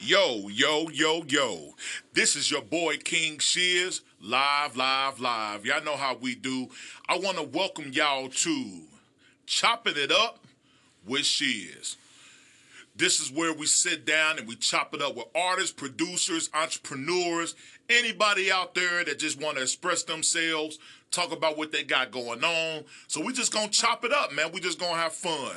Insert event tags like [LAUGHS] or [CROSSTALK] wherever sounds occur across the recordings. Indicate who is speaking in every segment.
Speaker 1: Yo, yo, yo, yo. This is your boy King Shears, live, live, live. Y'all know how we do. I want to welcome y'all to Chopping It Up with Shears. This is where we sit down and we chop it up with artists, producers, entrepreneurs, anybody out there that just want to express themselves, talk about what they got going on. So we just gonna chop it up, man. We just gonna have fun.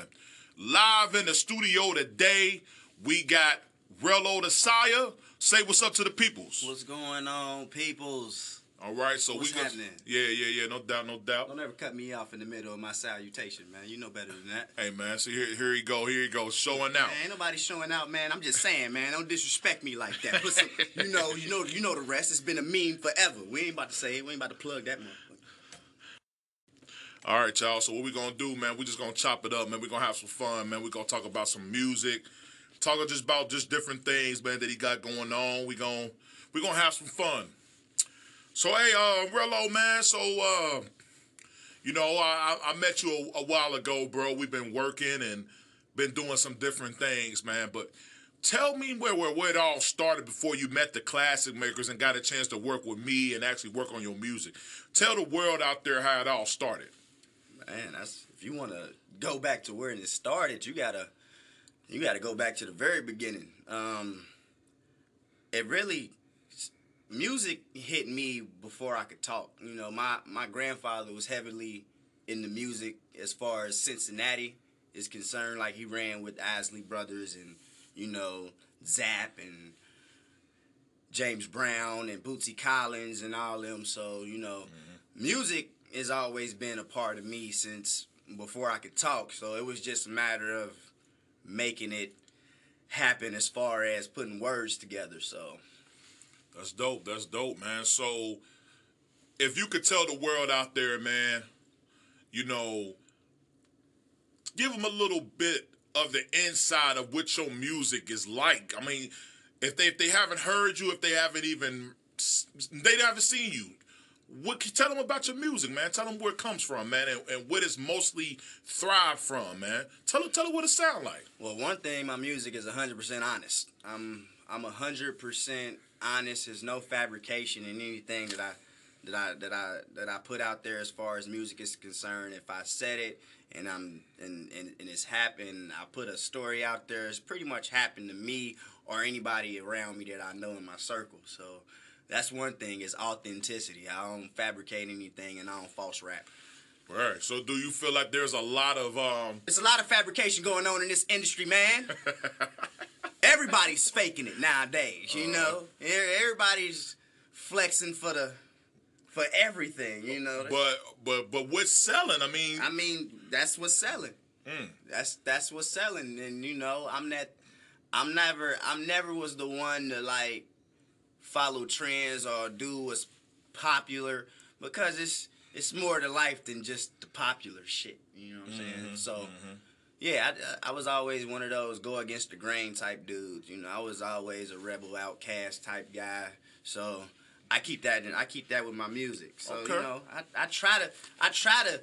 Speaker 1: Live in the studio today, we got Rello the Sire. Say what's up to the peoples.
Speaker 2: What's going on, peoples?
Speaker 1: All right, so
Speaker 2: What's
Speaker 1: we
Speaker 2: happening?
Speaker 1: yeah, yeah, yeah, no doubt, no doubt.
Speaker 2: Don't ever cut me off in the middle of my salutation, man. You know better than that.
Speaker 1: Hey man, so here, here he go, here he go, showing out.
Speaker 2: Man, ain't nobody showing out, man. I'm just saying, man. Don't disrespect me like that. Some, you know, you know, you know the rest. It's been a meme forever. We ain't about to say it. We ain't about to plug that motherfucker.
Speaker 1: All right, y'all. So what we gonna do, man? We just gonna chop it up, man. We gonna have some fun, man. We gonna talk about some music, talking just about just different things, man, that he got going on. We gonna we gonna have some fun. So hey, uh, Rello, man. So uh, you know, I, I I met you a, a while ago, bro. We've been working and been doing some different things, man. But tell me where where, where it all started before you met the classic makers and got a chance to work with me and actually work on your music. Tell the world out there how it all started.
Speaker 2: Man, that's if you want to go back to where it started, you gotta you gotta go back to the very beginning. Um, it really music hit me before I could talk. You know, my my grandfather was heavily in the music as far as Cincinnati is concerned. Like he ran with Isley Brothers and you know Zapp and James Brown and Bootsy Collins and all them. So you know, music has always been a part of me since before I could talk. So it was just a matter of making it happen as far as putting words together. So
Speaker 1: That's dope. That's dope, man. So, if you could tell the world out there, man, you know, give them a little bit of the inside of what your music is like. I mean, if they if they haven't heard you, if they haven't even they haven't seen you, what tell them about your music, man. Tell them where it comes from, man, and, and what it's mostly thrived from, man. Tell them tell them what it sound like.
Speaker 2: Well, one thing, my music is 100% honest. I'm I'm 100% honest. There's no fabrication in anything that I that I that I that I put out there as far as music is concerned. If I said it and I'm and and, and it's happened, I put a story out there. It's pretty much happened to me or anybody around me that I know in my circle. So that's one thing is authenticity. I don't fabricate anything and I don't false rap.
Speaker 1: All right. So, do you feel like there's a lot of um?
Speaker 2: It's a lot of fabrication going on in this industry, man. [LAUGHS] Everybody's faking it nowadays, you know. E- Everybody's flexing for the for everything, you know.
Speaker 1: But but but what's selling? I mean,
Speaker 2: I mean, that's what's selling.
Speaker 1: Mm.
Speaker 2: That's that's what's selling, and you know, I'm that. I'm never. I'm never was the one to like follow trends or do what's popular because it's it's more to life than just the popular shit. You know what I'm saying? Mm-hmm, so. Mm-hmm. Yeah, I, I was always one of those go against the grain type dudes. You know, I was always a rebel outcast type guy. So I keep that. In, I keep that with my music. So
Speaker 1: Okay.
Speaker 2: you know, I, I try to I try to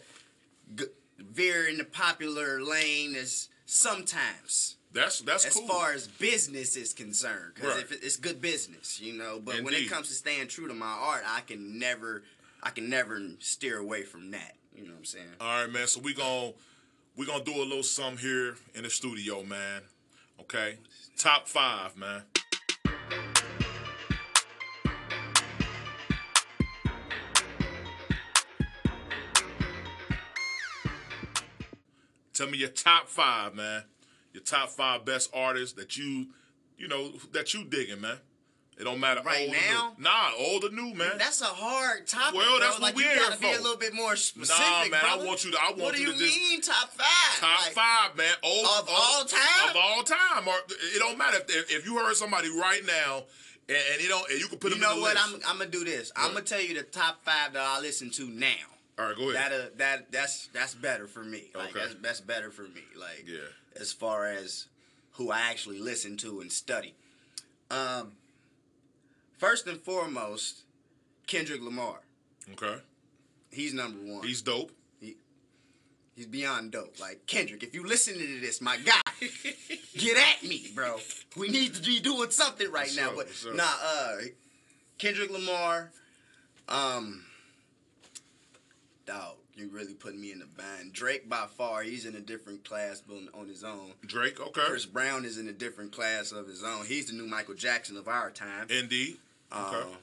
Speaker 2: g- veer in the popular lane as sometimes
Speaker 1: that's that's
Speaker 2: as
Speaker 1: cool.
Speaker 2: far as business is concerned. Because
Speaker 1: Right.
Speaker 2: if it, it's good business, you know. But when it comes to staying true to my art, I can never I can never steer away from that. You know what I'm saying?
Speaker 1: All right, man. So we gon' we gonna do a little something here in the studio, man. Okay. Top five, man. Tell me your top five, man. Your top five best artists that you, you know, that you digging, man. It don't matter.
Speaker 2: Right
Speaker 1: old or
Speaker 2: now?
Speaker 1: new. Nah, old or new, man.
Speaker 2: That's a hard topic.
Speaker 1: Well,
Speaker 2: bro.
Speaker 1: that's what
Speaker 2: like
Speaker 1: we
Speaker 2: you gotta be
Speaker 1: for.
Speaker 2: a little bit more specific.
Speaker 1: Nah, man, I want you to- I want
Speaker 2: what do
Speaker 1: you
Speaker 2: you
Speaker 1: just-
Speaker 2: mean top five?
Speaker 1: Top
Speaker 2: Like,
Speaker 1: five, man. Old,
Speaker 2: Of all time?
Speaker 1: Of all time. Or it don't matter if, if you heard somebody right now, and, and you don't, and you can put
Speaker 2: You
Speaker 1: them
Speaker 2: know
Speaker 1: in the
Speaker 2: what?
Speaker 1: list.
Speaker 2: I'm I'm gonna do this. I'm gonna tell you the top five that I listen to now.
Speaker 1: All right, go ahead.
Speaker 2: That uh, that that's that's better for me. Like
Speaker 1: Okay.
Speaker 2: that's that's better for me. Like
Speaker 1: Yeah.
Speaker 2: as far as who I actually listen to and study. Um, first and foremost, Kendrick Lamar.
Speaker 1: okay,
Speaker 2: He's number one.
Speaker 1: he's dope.
Speaker 2: He, He's beyond dope. Like Kendrick, if you listening to this, my guy, [LAUGHS] get at me, bro. We need to be doing something right
Speaker 1: What's
Speaker 2: now.
Speaker 1: up?
Speaker 2: But nah, uh, Kendrick Lamar, um, dog, you really put me in the bind. Drake by far, he's in a different class, on, on his own.
Speaker 1: Drake, okay.
Speaker 2: Chris Brown is in a different class of his own. He's the new Michael Jackson of our time.
Speaker 1: Indeed. Okay.
Speaker 2: Uh,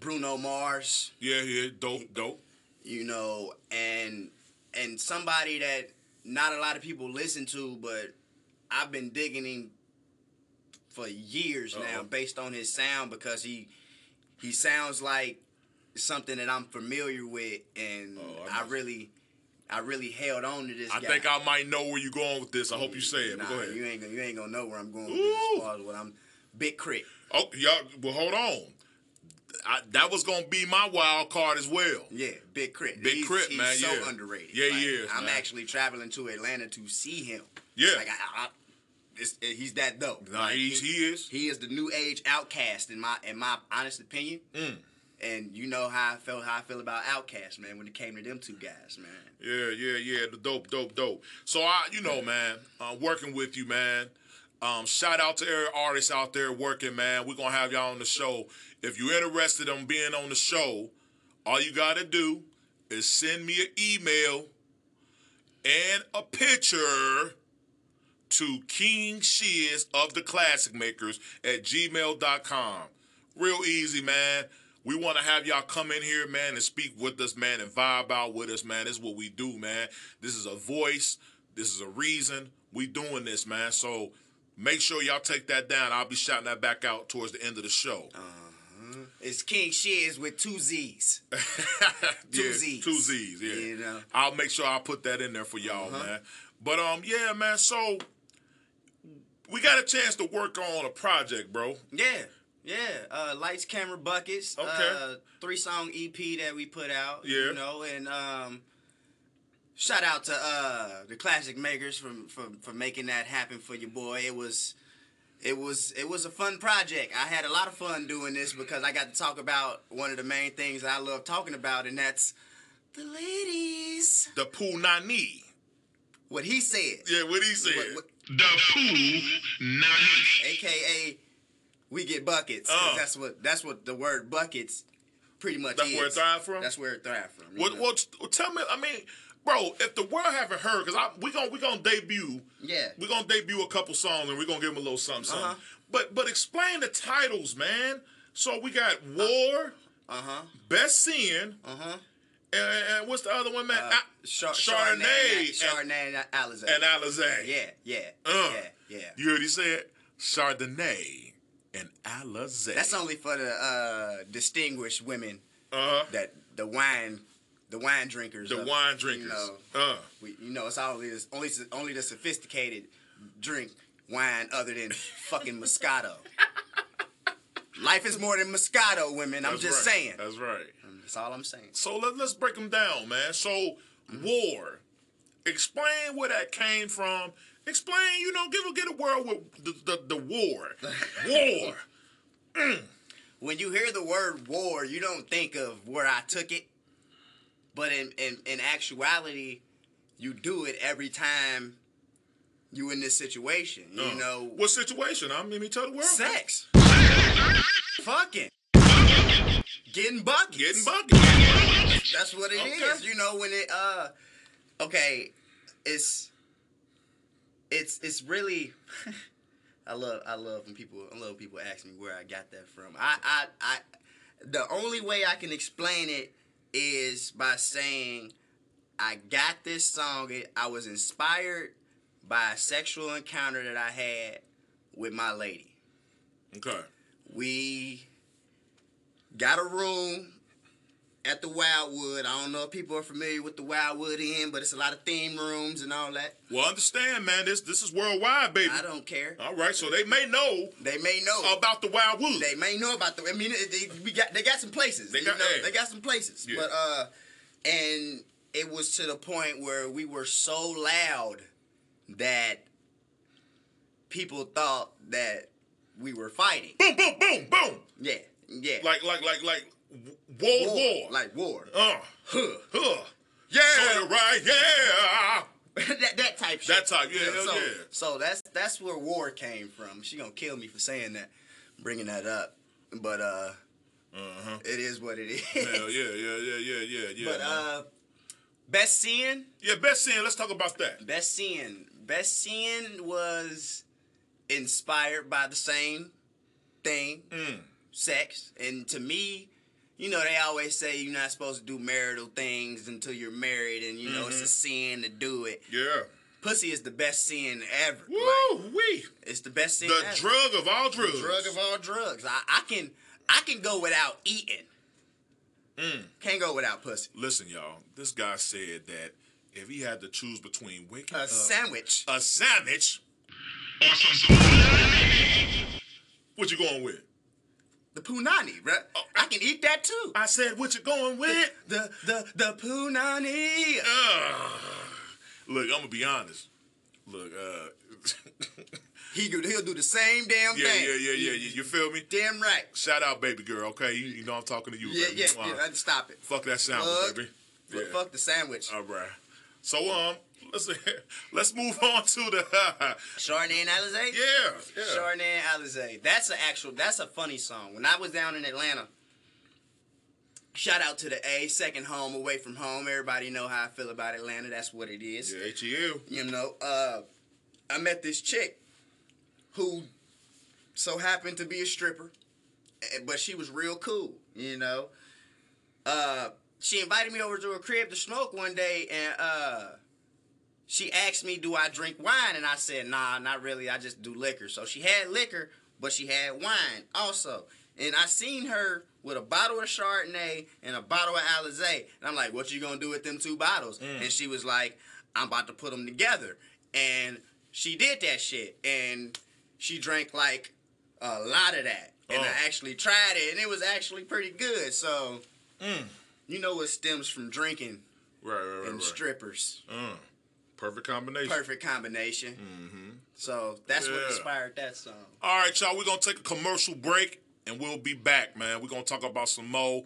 Speaker 2: Bruno Mars,
Speaker 1: yeah, yeah, dope, dope.
Speaker 2: you know, and and somebody that not a lot of people listen to, but I've been digging him for years now
Speaker 1: Uh-oh.
Speaker 2: based on his sound because he he sounds like something that I'm familiar with, and
Speaker 1: Oh, I
Speaker 2: I really I really held on to this.
Speaker 1: I
Speaker 2: guy.
Speaker 1: think I might know where you're going with this. I hope you say it.
Speaker 2: Nah,
Speaker 1: go ahead.
Speaker 2: you ain't gonna you ain't gonna know where I'm going with this as far as what I'm. Big crit.
Speaker 1: Oh, y'all. Well, hold on. I, that was gonna be my wild card as well.
Speaker 2: Yeah, Big Crit.
Speaker 1: Big
Speaker 2: he's,
Speaker 1: K.R.I.T.,
Speaker 2: he's
Speaker 1: man,
Speaker 2: so
Speaker 1: yeah.
Speaker 2: underrated.
Speaker 1: Yeah, he
Speaker 2: Like,
Speaker 1: is,
Speaker 2: I'm
Speaker 1: man.
Speaker 2: actually traveling to Atlanta to see him.
Speaker 1: Yeah.
Speaker 2: Like I, I, it's, he's that dope.
Speaker 1: Nah,
Speaker 2: Like,
Speaker 1: he's, he is.
Speaker 2: he is the new age OutKast in my in my honest opinion.
Speaker 1: Mm.
Speaker 2: And you know how I felt how I feel about OutKast, man, when it came to them two guys, man.
Speaker 1: Yeah, yeah, yeah. The dope, dope, dope. So I, you know, man, uh, working with you, man. Um, shout out to every artist out there working, man. We're gonna have y'all on the show. If you're interested in being on the show, all you gotta do is send me an email and a picture to King Shiz of the Classic Makers at gmail.com. Real easy, man. We want to have y'all come in here, man, and speak with us, man, and vibe out with us, man. This is what we do, man. This is a voice. This is a reason we doing this, man. So make sure y'all take that down. I'll be shouting that back out towards the end of the show. Uh-huh.
Speaker 2: It's King Shiz with two Z's. [LAUGHS] Two
Speaker 1: Yeah,
Speaker 2: Z's.
Speaker 1: Two Z's, yeah.
Speaker 2: You know.
Speaker 1: I'll make sure I put that in there for y'all, man. But um, yeah, man. So we got a chance to work on a project, bro.
Speaker 2: Yeah, yeah. Uh, Lights, camera, buckets.
Speaker 1: Okay.
Speaker 2: Uh, three song EP that we put out.
Speaker 1: Yeah.
Speaker 2: You know, and um, shout out to uh the classic makers for for for making that happen for your boy. It was. It was it was a fun project. I had a lot of fun doing this because I got to talk about one of the main things that I love talking about, and that's the ladies.
Speaker 1: The punani.
Speaker 2: What he said,
Speaker 1: Yeah, what he said.
Speaker 2: What- what-
Speaker 1: the Pooh Nani.
Speaker 2: aka we get buckets.
Speaker 1: Uh.
Speaker 2: that's what that's what the word buckets pretty much
Speaker 1: That's
Speaker 2: is.
Speaker 1: where it thrived from?
Speaker 2: That's where it thrived from. Well,
Speaker 1: What,
Speaker 2: know?
Speaker 1: what, what? Tell me. I mean, bro, if the world haven't heard, because we gonna we gonna debut.
Speaker 2: Yeah.
Speaker 1: We gonna debut a couple songs and we are gonna give them a little something, something.
Speaker 2: Uh-huh.
Speaker 1: But but explain the titles, man. So we got War,
Speaker 2: Uh huh.
Speaker 1: Best Sin,
Speaker 2: Uh huh.
Speaker 1: and, and what's the other one, man?
Speaker 2: Uh, Char-
Speaker 1: Chardonnay and-
Speaker 2: Chardonnay and Alizé.
Speaker 1: and Alizé.
Speaker 2: yeah, yeah,
Speaker 1: Uh,
Speaker 2: yeah, yeah.
Speaker 1: You heard he said Chardonnay and Alizé.
Speaker 2: That's only for the uh, distinguished women
Speaker 1: uh
Speaker 2: that the wine, the wine drinkers.
Speaker 1: the
Speaker 2: of-
Speaker 1: wine drinkers.
Speaker 2: You know,
Speaker 1: uh
Speaker 2: we, you know, it's always only only the sophisticated drink wine other than fucking Moscato. [LAUGHS] Life is more than Moscato, women. I'm just
Speaker 1: right.
Speaker 2: saying.
Speaker 1: That's right.
Speaker 2: That's all I'm saying.
Speaker 1: So let, let's break them down, man. So war. Explain where that came from. Explain, you know, give a get a world with the, the, the war. war. [LAUGHS]
Speaker 2: When you hear the word war, you don't think of where I took it. But in, in, in actuality, you do it every time you in this situation. You
Speaker 1: Uh,
Speaker 2: know,
Speaker 1: what situation? I'm. mean, me tell the world.
Speaker 2: sex. Fucking. Getting buckets.
Speaker 1: Getting buckets.
Speaker 2: That's what it is.
Speaker 1: Okay.
Speaker 2: You know when it uh okay, it's it's it's really [LAUGHS] I love I love when people I love when people ask me where I got that from. I I I the only way I can explain it is by saying I got this song I was inspired by a sexual encounter that I had with my lady
Speaker 1: Okay.
Speaker 2: we got a room at the Wildwood. I don't know if people are familiar with the Wildwood Inn, but it's a lot of theme rooms and all that.
Speaker 1: Well, understand, man. This this is worldwide, baby.
Speaker 2: I don't care.
Speaker 1: All right, so they may know
Speaker 2: They may know.
Speaker 1: about the Wildwood.
Speaker 2: They may know about the. I mean, they, we got they got some places.
Speaker 1: They got-
Speaker 2: know,
Speaker 1: hey.
Speaker 2: they got some places.
Speaker 1: Yeah.
Speaker 2: But uh, and it was to the point where we were so loud that people thought that we were fighting.
Speaker 1: boom, boom, boom, boom.
Speaker 2: Yeah, yeah.
Speaker 1: Like like like like war, war.
Speaker 2: like war.
Speaker 1: uh,
Speaker 2: Huh.
Speaker 1: huh. Yeah, right. Yeah. [LAUGHS]
Speaker 2: that that type shit.
Speaker 1: That type, yeah, hell
Speaker 2: so,
Speaker 1: yeah.
Speaker 2: So that's that's where war came from. She gonna kill me for saying that, bringing that up. But uh,
Speaker 1: Uh-huh.
Speaker 2: it is what it [LAUGHS] is.
Speaker 1: Hell yeah, yeah, yeah, yeah, yeah, yeah.
Speaker 2: but uh, best seeing,
Speaker 1: yeah, best sin. Let's talk about that.
Speaker 2: best seeing, best seeing was inspired by the same thing,
Speaker 1: Mm.
Speaker 2: sex. And to me, you know, they always say you're not supposed to do marital things until you're married, and you know it's a
Speaker 1: Mm-hmm.
Speaker 2: sin to do it.
Speaker 1: Yeah.
Speaker 2: Pussy is the best sin ever. Like,
Speaker 1: Woo wee.
Speaker 2: it's the best sin
Speaker 1: The
Speaker 2: ever.
Speaker 1: drug of all drugs.
Speaker 2: The drug of all drugs. I, I can I can go without eating.
Speaker 1: Mm.
Speaker 2: Can't go without pussy.
Speaker 1: Listen, y'all. This guy said that if he had to choose between waking
Speaker 2: A
Speaker 1: up
Speaker 2: sandwich.
Speaker 1: a sandwich, what you going with?
Speaker 2: The punani, right?
Speaker 1: Oh.
Speaker 2: I can eat that too.
Speaker 1: I said, what you going with?
Speaker 2: The the the punani.
Speaker 1: Ugh. Look, I'm gonna be honest. Look, uh, [LAUGHS]
Speaker 2: He, he'll do the same damn
Speaker 1: yeah,
Speaker 2: thing.
Speaker 1: yeah, yeah, yeah, yeah. You feel me?
Speaker 2: Damn right.
Speaker 1: Shout out, baby girl. Okay, you, you know I'm talking to you.
Speaker 2: Yeah,
Speaker 1: baby.
Speaker 2: yeah,
Speaker 1: Mwah.
Speaker 2: yeah. Stop it.
Speaker 1: Fuck that sandwich,
Speaker 2: Fuck.
Speaker 1: baby.
Speaker 2: Fuck-
Speaker 1: Yeah.
Speaker 2: Fuck the sandwich.
Speaker 1: All right. So um, let's let's move on to the [LAUGHS]
Speaker 2: Chardonnay and Alizé.
Speaker 1: yeah, yeah.
Speaker 2: Chardonnay and Alizé. That's an actual. That's a funny song. When I was down in Atlanta. Shout out to the A, second home away from home. Everybody know how I feel about Atlanta. That's what it is.
Speaker 1: Yeah, H-E-L.
Speaker 2: you know, uh, I met this chick who so happened to be a stripper, eh, but she was real cool, you know. Uh, she invited me over to her crib to smoke one day, and uh, she asked me, "Do I drink wine?" And I said, "Nah, not really. I just do liquor." So she had liquor, but she had wine also. And I seen her with a bottle of Chardonnay and a bottle of Alizé, and I'm like, "What you gonna do with them two bottles?" And she was like, "I'm about to put them together." And she did that shit, and she drank like a lot of that. And
Speaker 1: Oh.
Speaker 2: I actually tried it, and it was actually pretty good. So,
Speaker 1: Mm.
Speaker 2: you know what stems from drinking
Speaker 1: Right, right, right.
Speaker 2: and strippers.
Speaker 1: Mm. Perfect combination.
Speaker 2: Perfect combination.
Speaker 1: Mm-hmm.
Speaker 2: So that's what inspired that song.
Speaker 1: All right, y'all. We're gonna take a commercial break and we'll be back, man. We're gonna talk about some more.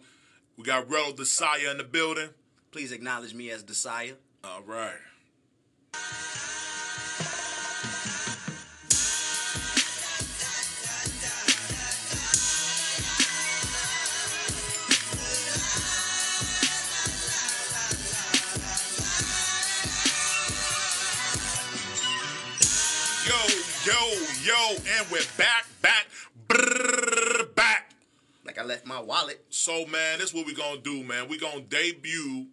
Speaker 1: We got Rello Desire in the building.
Speaker 2: Please acknowledge me as Desire.
Speaker 1: All right. Yo, and we're back, back, brrr, back.
Speaker 2: Like I left my wallet.
Speaker 1: So, man, this is what we gonna do, man. We gonna debut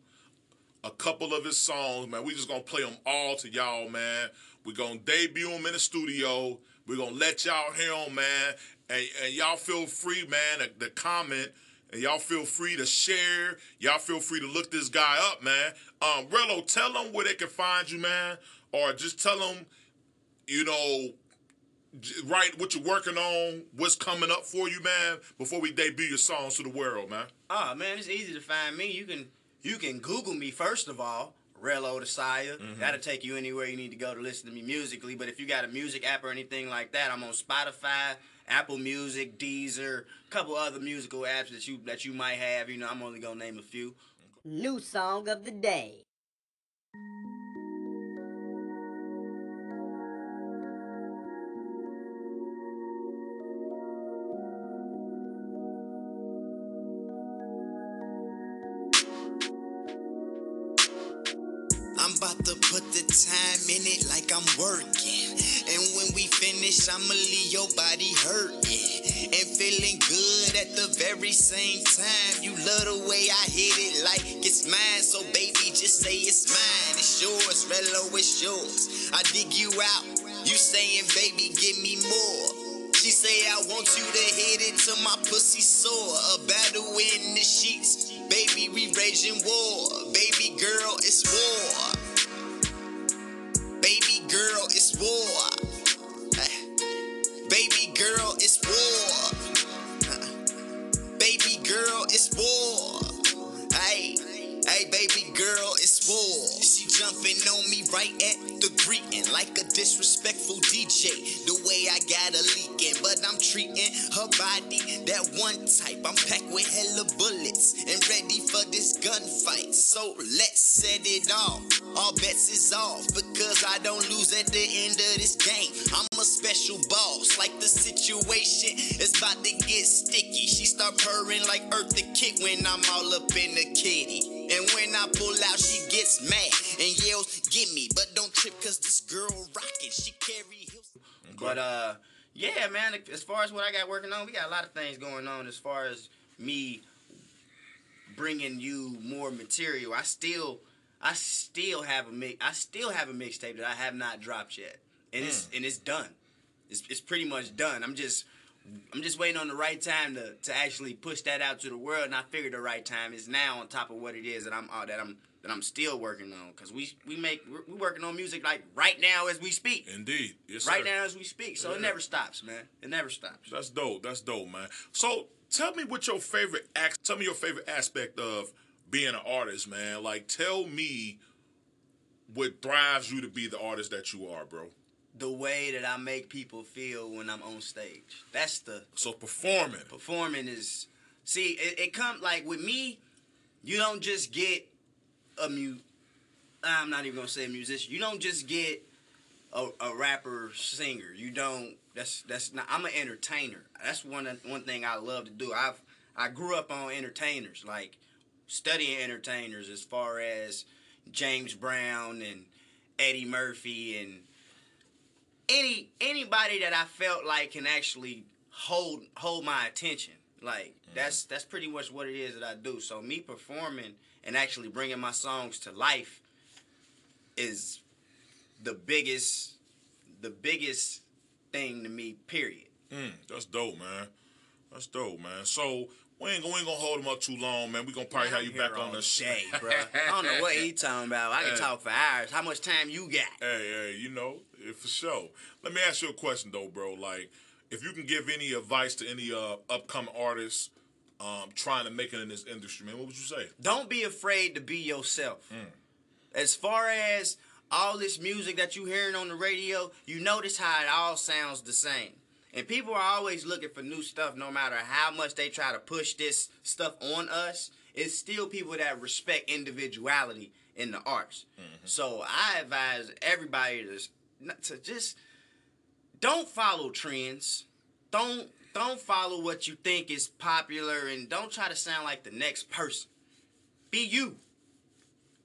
Speaker 1: a couple of his songs, man. We just gonna play them all to y'all, man. we gonna debut them in the studio. we gonna let y'all hear them, man. And, and y'all feel free, man, to, to comment. And y'all feel free to share. Y'all feel free to look this guy up, man. Um, Rello, tell them where they can find you, man. Or just tell them, you know, right what you're working on, what's coming up for you, man, before we debut your songs to the world, man.
Speaker 2: Oh man, it's easy to find me. You can you can Google me first of all. Rello Desire.
Speaker 1: Mm-hmm.
Speaker 2: That'll take you anywhere you need to go to listen to me musically. But if you got a music app or anything like that, I'm on Spotify, Apple Music, Deezer, a couple other musical apps that you that you might have. You know, I'm only gonna name a few.
Speaker 3: New song of the day.
Speaker 4: I'm about to put the time in it like I'm working. And when we finish, I'ma leave your body hurting. And feeling good at the very same time. You love the way I hit it like it's mine. So baby, just say it's mine. It's yours, Rello, it's yours. I dig you out. You saying, baby, give me more. She say I want you to hit it till my pussy sore. A battle in the sheets, baby, we raging war. Baby girl, it's war. Disrespectful DJ. The way I got her So let's set it off. All bets is off because I don't lose at the end of this game. I'm a special boss, like the situation is about to get sticky. She start purring like Eartha Kitt when I'm all up in the kitty. And when I pull out, she gets mad and yells, "Get me!" But don't trip, cause this girl rockin'. She carry heels.
Speaker 2: But uh, yeah, man. As far as what I got working on, we got a lot of things going on. As far as me bringing you more material, I still, I still have a mix. I still have a mixtape that I have not dropped yet, and it's and it's done. It's it's pretty much done. I'm just. I'm just waiting on the right time to, to actually push that out to the world, and I figured the right time is now. On top of what it is that I'm uh, that I'm that I'm still working on, because we we make we're, we're working on music like right now as we speak.
Speaker 1: Indeed. Yes,
Speaker 2: right
Speaker 1: sir.
Speaker 2: now as we speak. So
Speaker 1: Yeah.
Speaker 2: it never stops, man. It never stops.
Speaker 1: That's dope. That's dope, man. So tell me what your favorite act. Tell me your favorite aspect of being an artist, man. Like, tell me what drives you to be the artist that you are, bro.
Speaker 2: The way that I make people feel when I'm on stage. That's the
Speaker 1: So performing.
Speaker 2: performing is. See, it, it comes like with me. You don't just get a mu. I'm not even gonna say a musician. You don't just get a, a rapper singer. You don't. That's that's not. I'm an entertainer. That's one one thing I love to do. I've I grew up on entertainers, like studying entertainers as far as James Brown and Eddie Murphy and any anybody that I felt like can actually hold hold my attention. Like mm-hmm. that's that's pretty much what it is that I do. So me performing and actually bringing my songs to life is the biggest the biggest thing to me. Period.
Speaker 1: Mm, that's dope, man. That's dope, man. So we ain't, gonna- we ain't gonna hold him up too long, man. We gonna probably have you back on the
Speaker 2: day, bro. I don't know what he [LAUGHS] talking about. I can
Speaker 1: Hey.
Speaker 2: talk for hours. How much time you got?
Speaker 1: Hey, hey, you know, for sure. Let me ask you a question though, bro. Like, if you can give any advice to any uh, upcoming artists um, trying to make it in this industry, man, what would you say?
Speaker 2: Don't be afraid to be yourself.
Speaker 1: Mm.
Speaker 2: As far as all this music that you're hearing on the radio, you notice how it all sounds the same. And people are always looking for new stuff no matter how much they try to push this stuff on us. It's still people that respect individuality in the arts.
Speaker 1: Mm-hmm.
Speaker 2: So I advise everybody to, to just don't follow trends. Don't don't follow what you think is popular and don't try to sound like the next person. Be you.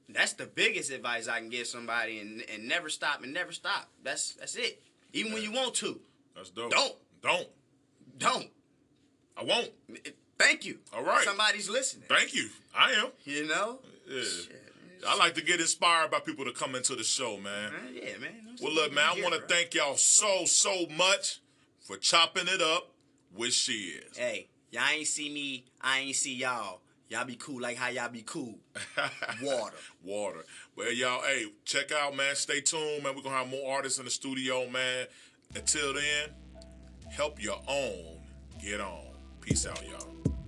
Speaker 2: That's the biggest advice I can give somebody and, and never stop and never stop. That's that's it. Even when you want to.
Speaker 1: That's dope.
Speaker 2: Don't.
Speaker 1: Don't.
Speaker 2: Don't.
Speaker 1: I won't.
Speaker 2: Thank you.
Speaker 1: All right.
Speaker 2: Somebody's listening.
Speaker 1: Thank you. I am.
Speaker 2: You know?
Speaker 1: Yeah.
Speaker 2: Shit.
Speaker 1: I like to get inspired by people to come into the show, man.
Speaker 2: Man, yeah, man.
Speaker 1: Well, look, man, I want to thank y'all so, so much for chopping it up with she is.
Speaker 2: Hey, y'all ain't see me. I ain't see y'all. Y'all be cool like how y'all be cool. [LAUGHS] Water.
Speaker 1: Water. Well, y'all, hey, check out, man. Stay tuned, man. We're going to have more artists in the studio, man. Until then, help your own get on. Peace out, y'all.